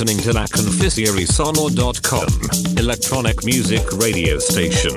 Listening to La electronic music radio station.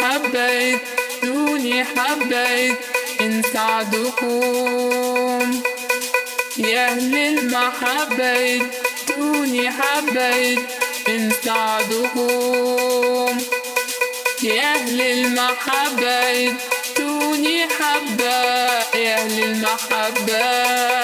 حبيت دوني حبيت إن سعدكم يا أهل المحبة دوني حبيت إن سعدكم يا أهل المحبة دوني حبة يا أهل المحبة.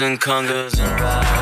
And congas and rides.